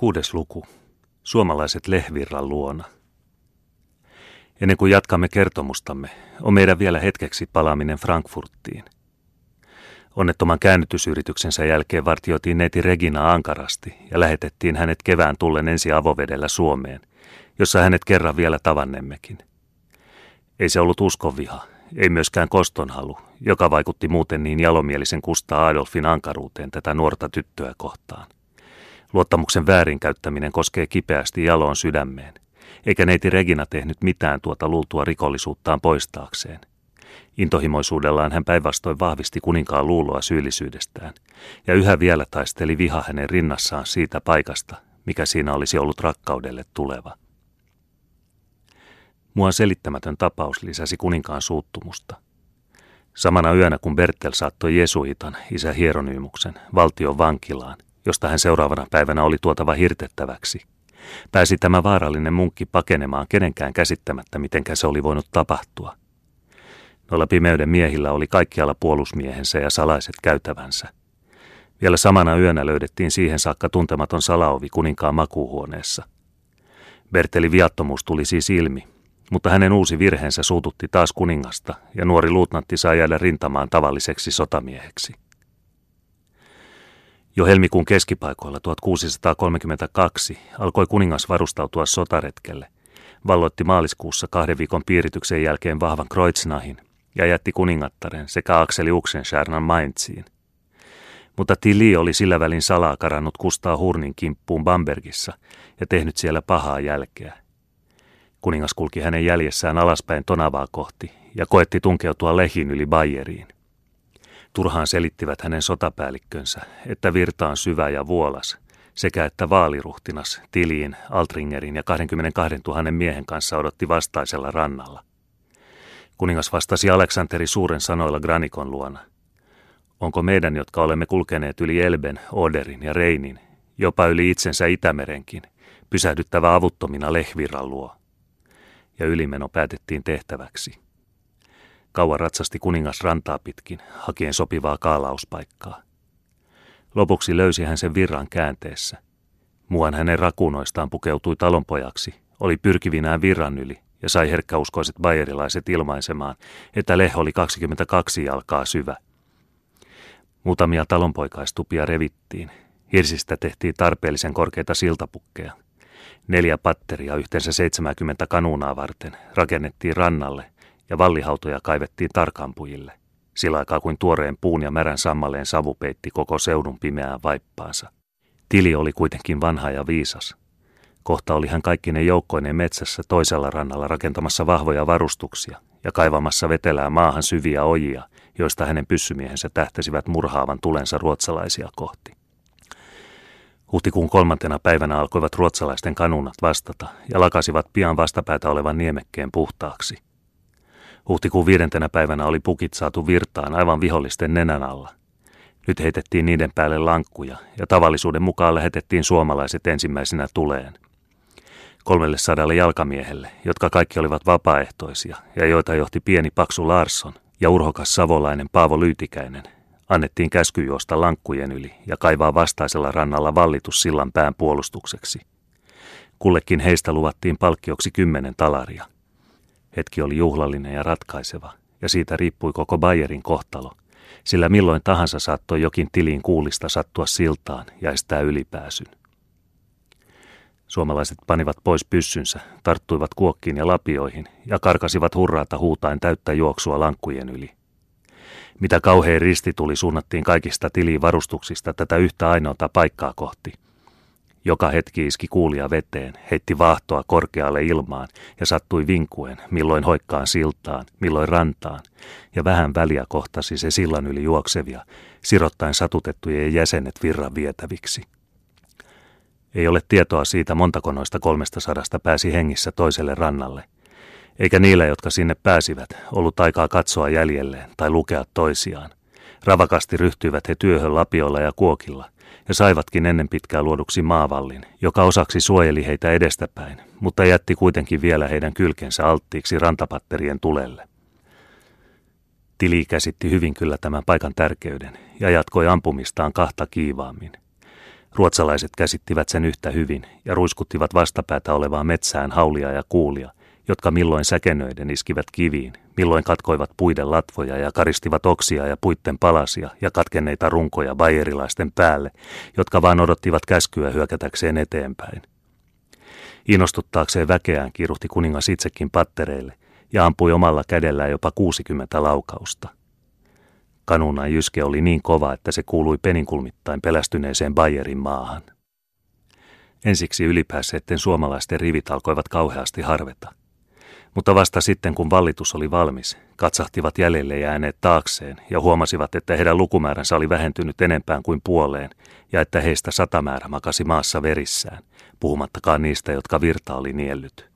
Kuudes luku. Suomalaiset Lehvirran luona. Ennen kuin jatkamme kertomustamme, on meidän vielä hetkeksi palaaminen Frankfurttiin. Onnettoman käännytysyrityksensä jälkeen vartioitiin neiti Regina ankarasti ja lähetettiin hänet kevään tullen ensi avovedellä Suomeen, jossa hänet kerran vielä tavannemmekin. Ei se ollut uskonviha, ei myöskään kostonhalu, joka vaikutti muuten niin jalomielisen Kustaa Adolfin ankaruuteen tätä nuorta tyttöä kohtaan. Luottamuksen väärinkäyttäminen koskee kipeästi jaloon sydämeen, eikä neiti Regina tehnyt mitään tuota luultua rikollisuuttaan poistaakseen. Intohimoisuudellaan hän päinvastoin vahvisti kuninkaan luuloa syyllisyydestään, ja yhä vielä taisteli viha hänen rinnassaan siitä paikasta, mikä siinä olisi ollut rakkaudelle tuleva. Mua selittämätön tapaus lisäsi kuninkaan suuttumusta. Samana yönä kun Bertel saattoi Jesuitan, isä Hieronyymuksen, valtion vankilaan, josta hän seuraavana päivänä oli tuotava hirtettäväksi. Pääsi tämä vaarallinen munkki pakenemaan kenenkään käsittämättä, mitenkä se oli voinut tapahtua. Noilla pimeyden miehillä oli kaikkialla puolusmiehensä ja salaiset käytävänsä. Vielä samana yönä löydettiin siihen saakka tuntematon salaovi kuninkaan makuuhuoneessa. Berteli viattomuus tuli siis ilmi, mutta hänen uusi virheensä suututti taas kuningasta ja nuori luutnantti sai jäädä rintamaan tavalliseksi sotamieheksi. Jo helmikuun keskipaikoilla 1632 alkoi kuningas varustautua sotaretkelle, valloitti maaliskuussa kahden viikon piirityksen jälkeen vahvan Kreuznahin ja jätti kuningattaren sekä Akseli Uksenstjernan Mainziin. Mutta Tili oli sillä välin salaa karannut Kustaa Hurnin kimppuun Bambergissa ja tehnyt siellä pahaa jälkeä. Kuningas kulki hänen jäljessään alaspäin Tonavaa kohti ja koetti tunkeutua Lehin yli Bayeriin. Turhaan selittivät hänen sotapäällikkönsä, että virta on syvä ja vuolas, sekä että vaaliruhtinas Tiliin, Altringerin ja 22 000 miehen kanssa odotti vastaisella rannalla. Kuningas vastasi Aleksanteri suuren sanoilla Granikon luona. Onko meidän, jotka olemme kulkeneet yli Elben, Oderin ja Reinin, jopa yli itsensä Itämerenkin, pysähdyttävä avuttomina Lehvirran luo? Ja ylimeno päätettiin tehtäväksi. Kauan ratsasti kuningas rantaa pitkin, hakien sopivaa kaalauspaikkaa. Lopuksi löysi hän sen virran käänteessä. Muuan hänen rakunoistaan pukeutui talonpojaksi, oli pyrkivinään virran yli ja sai herkkäuskoiset bayerilaiset ilmaisemaan, että leh oli 22 jalkaa syvä. Muutamia talonpoikaistupia revittiin. Hirsistä tehtiin tarpeellisen korkeita siltapukkeja. Neljä patteria yhteensä 70 kanuunaa varten rakennettiin rannalle ja vallihautoja kaivettiin tarkampujille, sillä aikaa kuin tuoreen puun ja märän sammaleen savu peitti koko seudun pimeään vaippaansa. Tili oli kuitenkin vanha ja viisas. Kohta oli hän kaikkinen joukkoineen metsässä toisella rannalla rakentamassa vahvoja varustuksia ja kaivamassa vetelää maahan syviä ojia, joista hänen pyssymiehensä tähtäsivät murhaavan tulensa ruotsalaisia kohti. Huhtikuun kolmantena päivänä alkoivat ruotsalaisten kanunat vastata ja lakasivat pian vastapäätä olevan niemekkeen puhtaaksi – Huhtikuun viidentenä päivänä oli pukit saatu virtaan aivan vihollisten nenän alla. Nyt heitettiin niiden päälle lankkuja ja tavallisuuden mukaan lähetettiin suomalaiset ensimmäisenä tuleen. Kolmelle sadalle jalkamiehelle, jotka kaikki olivat vapaaehtoisia ja joita johti pieni Paksu Larsson ja urhokas savolainen Paavo Lyytikäinen, annettiin käsky juosta lankkujen yli ja kaivaa vastaisella rannalla vallitus sillan pään puolustukseksi. Kullekin heistä luvattiin palkkioksi kymmenen talaria – Hetki oli juhlallinen ja ratkaiseva, ja siitä riippui koko Bayerin kohtalo, sillä milloin tahansa saattoi jokin tilin kuulista sattua siltaan ja estää ylipääsyn. Suomalaiset panivat pois pyssynsä, tarttuivat kuokkiin ja lapioihin ja karkasivat hurraata huutain täyttä juoksua lankkujen yli. Mitä kauhein risti tuli suunnattiin kaikista tilivarustuksista tätä yhtä ainoata paikkaa kohti – joka hetki iski kuulia veteen, heitti vaahtoa korkealle ilmaan ja sattui vinkuen, milloin hoikkaan siltaan, milloin rantaan, ja vähän väliä kohtasi se sillan yli juoksevia, sirottaen satutettujen jäsenet virran vietäviksi. Ei ole tietoa siitä, montako noista kolmesta sadasta pääsi hengissä toiselle rannalle, eikä niillä, jotka sinne pääsivät, ollut aikaa katsoa jäljelleen tai lukea toisiaan. Ravakasti ryhtyivät he työhön lapiolla ja kuokilla – ja saivatkin ennen pitkää luoduksi maavallin, joka osaksi suojeli heitä edestäpäin, mutta jätti kuitenkin vielä heidän kylkensä alttiiksi rantapatterien tulelle. Tili käsitti hyvin kyllä tämän paikan tärkeyden ja jatkoi ampumistaan kahta kiivaammin. Ruotsalaiset käsittivät sen yhtä hyvin ja ruiskuttivat vastapäätä olevaa metsään haulia ja kuulia, jotka milloin säkenöiden iskivät kiviin, milloin katkoivat puiden latvoja ja karistivat oksia ja puitten palasia ja katkenneita runkoja bayerilaisten päälle, jotka vaan odottivat käskyä hyökätäkseen eteenpäin. Innostuttaakseen väkeään kiiruhti kuningas itsekin pattereille ja ampui omalla kädellään jopa 60 laukausta. Kanunan jyske oli niin kova, että se kuului peninkulmittain pelästyneeseen Bayerin maahan. Ensiksi ylipääseiden suomalaisten rivit alkoivat kauheasti harveta. Mutta vasta sitten, kun vallitus oli valmis, katsahtivat jäljelle jääneet taakseen ja huomasivat, että heidän lukumääränsä oli vähentynyt enempään kuin puoleen ja että heistä satamäärä makasi maassa verissään, puhumattakaan niistä, jotka virta oli niellyt.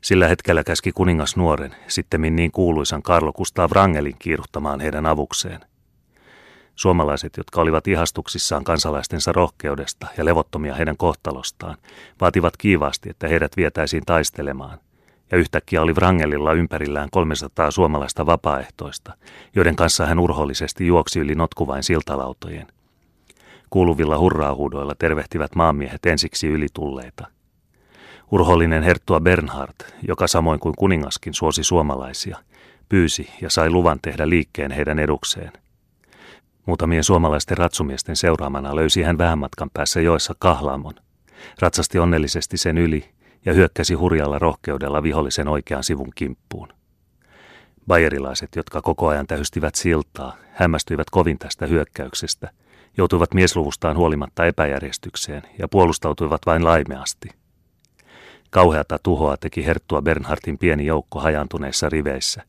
Sillä hetkellä käski kuningas nuoren, sittemmin niin kuuluisan Karlo Gustav Rangelin kiiruhtamaan heidän avukseen. Suomalaiset, jotka olivat ihastuksissaan kansalaistensa rohkeudesta ja levottomia heidän kohtalostaan, vaativat kiivaasti, että heidät vietäisiin taistelemaan, ja yhtäkkiä oli Wrangelilla ympärillään 300 suomalaista vapaaehtoista, joiden kanssa hän urhollisesti juoksi yli notkuvain siltalautojen. Kuuluvilla hurraahuudoilla tervehtivät maanmiehet ensiksi ylitulleita. Urhollinen herttua Bernhard, joka samoin kuin kuningaskin suosi suomalaisia, pyysi ja sai luvan tehdä liikkeen heidän edukseen. Muutamien suomalaisten ratsumiesten seuraamana löysi hän vähän matkan päässä joessa kahlaamon. Ratsasti onnellisesti sen yli ja hyökkäsi hurjalla rohkeudella vihollisen oikean sivun kimppuun. Bayerilaiset, jotka koko ajan tähystivät siltaa, hämmästyivät kovin tästä hyökkäyksestä, joutuivat miesluvustaan huolimatta epäjärjestykseen ja puolustautuivat vain laimeasti. Kauheata tuhoa teki Herttua Bernhardin pieni joukko hajantuneissa riveissä,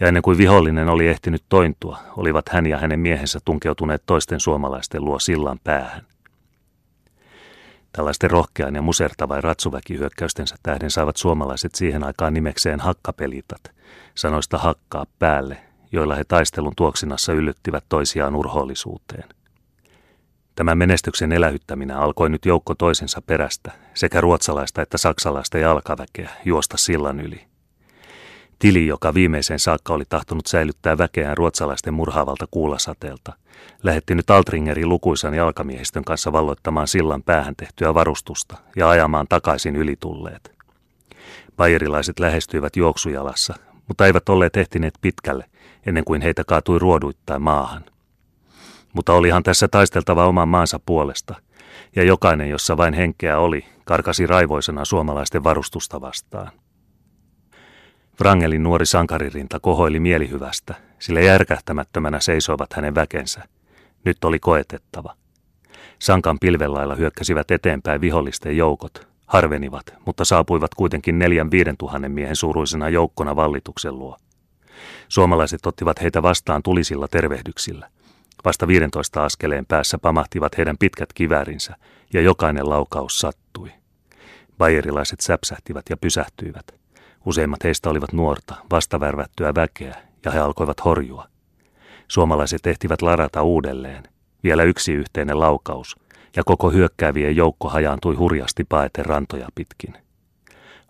ja ennen kuin vihollinen oli ehtinyt tointua, olivat hän ja hänen miehensä tunkeutuneet toisten suomalaisten luo sillan päähän. Tällaisten rohkean ja musertavain ratsuväkihyökkäystensä tähden saivat suomalaiset siihen aikaan nimekseen hakkapelitat, sanoista hakkaa päälle, joilla he taistelun tuoksinassa yllyttivät toisiaan urhoollisuuteen. Tämä menestyksen elähyttäminen alkoi nyt joukko toisensa perästä, sekä ruotsalaista että saksalaista jalkaväkeä, juosta sillan yli – Tili, joka viimeiseen saakka oli tahtonut säilyttää väkeään ruotsalaisten murhaavalta kuulasateelta, lähetti nyt Altringerin lukuisan jalkamiehistön kanssa valloittamaan sillan päähän tehtyä varustusta ja ajamaan takaisin ylitulleet. Bayerilaiset lähestyivät juoksujalassa, mutta eivät olleet ehtineet pitkälle, ennen kuin heitä kaatui ruoduittain maahan. Mutta olihan tässä taisteltava oman maansa puolesta, ja jokainen, jossa vain henkeä oli, karkasi raivoisena suomalaisten varustusta vastaan. Wrangelin nuori sankaririnta kohoili mielihyvästä, sillä järkähtämättömänä seisoivat hänen väkensä. Nyt oli koetettava. Sankan pilvellailla hyökkäsivät eteenpäin vihollisten joukot, harvenivat, mutta saapuivat kuitenkin neljän viiden tuhannen miehen suuruisena joukkona vallituksen luo. Suomalaiset ottivat heitä vastaan tulisilla tervehdyksillä. Vasta 15 askeleen päässä pamahtivat heidän pitkät kiväärinsä, ja jokainen laukaus sattui. Bayerilaiset säpsähtivät ja pysähtyivät – Useimmat heistä olivat nuorta, vastavärvättyä väkeä, ja he alkoivat horjua. Suomalaiset ehtivät larata uudelleen. Vielä yksi yhteinen laukaus, ja koko hyökkäävien joukko hajaantui hurjasti paeten rantoja pitkin.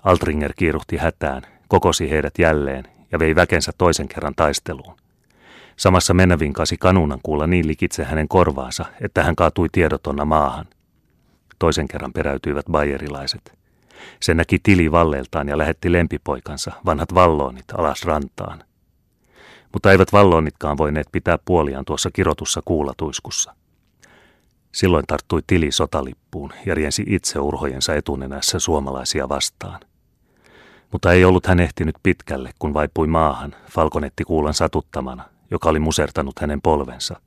Altringer kiiruhti hätään, kokosi heidät jälleen ja vei väkensä toisen kerran taisteluun. Samassa menävinkasi kanunan kuulla niin likitse hänen korvaansa, että hän kaatui tiedotonna maahan. Toisen kerran peräytyivät bayerilaiset. Se näki tili valleeltaan ja lähetti lempipoikansa, vanhat valloonit, alas rantaan. Mutta eivät valloonitkaan voineet pitää puoliaan tuossa kirotussa kuulatuiskussa. Silloin tarttui tili sotalippuun ja riensi itse urhojensa etunenässä suomalaisia vastaan. Mutta ei ollut hän ehtinyt pitkälle, kun vaipui maahan, falkonetti kuulan satuttamana, joka oli musertanut hänen polvensa.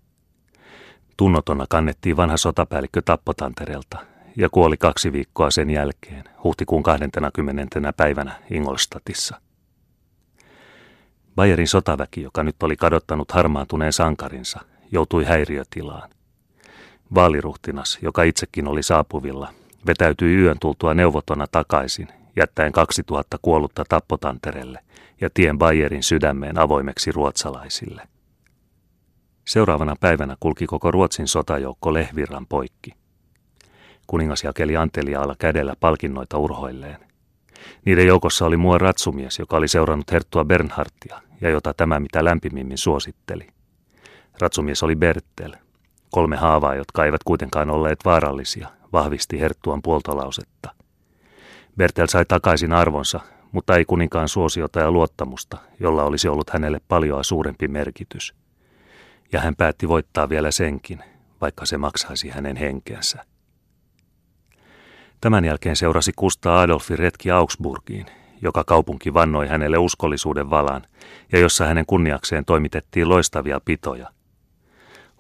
Tunnotona kannettiin vanha sotapäällikkö Tappotanterelta, ja kuoli kaksi viikkoa sen jälkeen, huhtikuun 20. päivänä Ingolstadtissa. Bayerin sotaväki, joka nyt oli kadottanut harmaantuneen sankarinsa, joutui häiriötilaan. Vaaliruhtinas, joka itsekin oli saapuvilla, vetäytyi yön tultua neuvotona takaisin, jättäen 2000 kuollutta tappotanterelle ja tien Bayerin sydämeen avoimeksi ruotsalaisille. Seuraavana päivänä kulki koko Ruotsin sotajoukko Lehvirran poikki – Kuningas jakeli anteliaalla kädellä palkinnoita urhoilleen. Niiden joukossa oli mua ratsumies, joka oli seurannut herttua Bernhardtia ja jota tämä mitä lämpimimmin suositteli. Ratsumies oli Bertel, kolme haavaa, jotka eivät kuitenkaan olleet vaarallisia, vahvisti Herttuan puoltolausetta. Bertel sai takaisin arvonsa, mutta ei kuninkaan suosiota ja luottamusta, jolla olisi ollut hänelle paljon suurempi merkitys. Ja hän päätti voittaa vielä senkin, vaikka se maksaisi hänen henkensä. Tämän jälkeen seurasi Kusta Adolfi retki Augsburgiin, joka kaupunki vannoi hänelle uskollisuuden valan ja jossa hänen kunniakseen toimitettiin loistavia pitoja.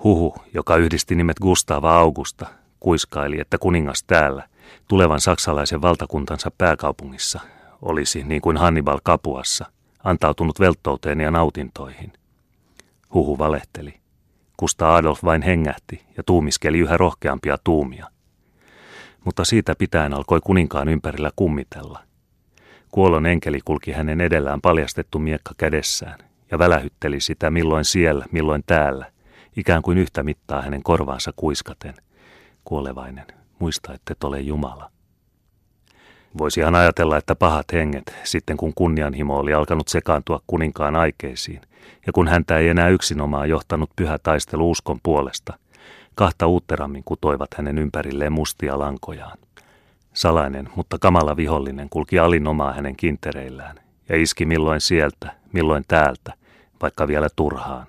Huhu, joka yhdisti nimet Gustava Augusta, kuiskaili, että kuningas täällä, tulevan saksalaisen valtakuntansa pääkaupungissa, olisi, niin kuin Hannibal Kapuassa, antautunut velttouteen ja nautintoihin. Huhu valehteli. Kusta Adolf vain hengähti ja tuumiskeli yhä rohkeampia tuumia. Mutta siitä pitäen alkoi kuninkaan ympärillä kummitella. Kuolon enkeli kulki hänen edellään paljastettu miekka kädessään ja välähytteli sitä milloin siellä, milloin täällä, ikään kuin yhtä mittaa hänen korvaansa kuiskaten. Kuolevainen, muista, että et ole Jumala. Voisihan ajatella, että pahat henget, sitten kun kunnianhimo oli alkanut sekaantua kuninkaan aikeisiin, ja kun häntä ei enää yksinomaan johtanut pyhä taistelu uskon puolesta, kahta uutterammin kutoivat hänen ympärilleen mustia lankojaan. Salainen, mutta kamala vihollinen kulki alinomaa hänen kintereillään ja iski milloin sieltä, milloin täältä, vaikka vielä turhaan.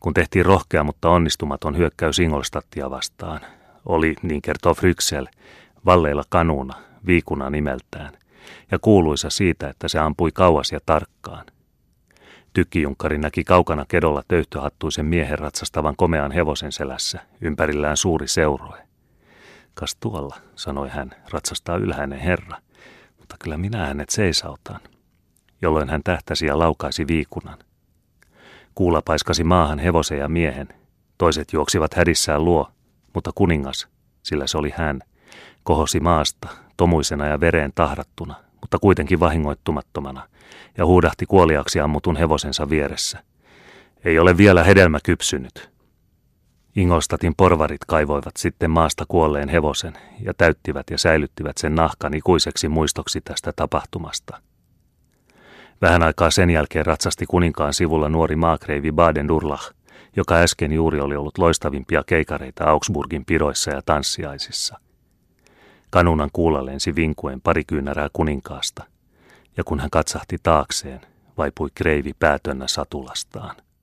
Kun tehtiin rohkea, mutta onnistumaton hyökkäys Ingolstattia vastaan, oli, niin kertoo Fryksel, valleilla kanuna, viikuna nimeltään, ja kuuluisa siitä, että se ampui kauas ja tarkkaan. Tykkijunkkari näki kaukana kedolla töyhtöhattuisen miehen ratsastavan komean hevosen selässä, ympärillään suuri seuroe. Kas tuolla, sanoi hän, ratsastaa ylhäinen herra, mutta kyllä minä hänet seisautan. Jolloin hän tähtäsi ja laukaisi viikunan. Kuula paiskasi maahan hevosen ja miehen. Toiset juoksivat hädissään luo, mutta kuningas, sillä se oli hän, kohosi maasta, tomuisena ja vereen tahrattuna, mutta kuitenkin vahingoittumattomana, ja huudahti kuoliaksi ammutun hevosensa vieressä. Ei ole vielä hedelmä kypsynyt. Ingolstatin porvarit kaivoivat sitten maasta kuolleen hevosen ja täyttivät ja säilyttivät sen nahkan ikuiseksi muistoksi tästä tapahtumasta. Vähän aikaa sen jälkeen ratsasti kuninkaan sivulla nuori maakreivi Baden-Durlach, joka äsken juuri oli ollut loistavimpia keikareita Augsburgin piroissa ja tanssiaisissa. Kanunan kuulla lensi vinkuen pari kyynärää kuninkaasta, ja kun hän katsahti taakseen, vaipui kreivi päätönnä satulastaan –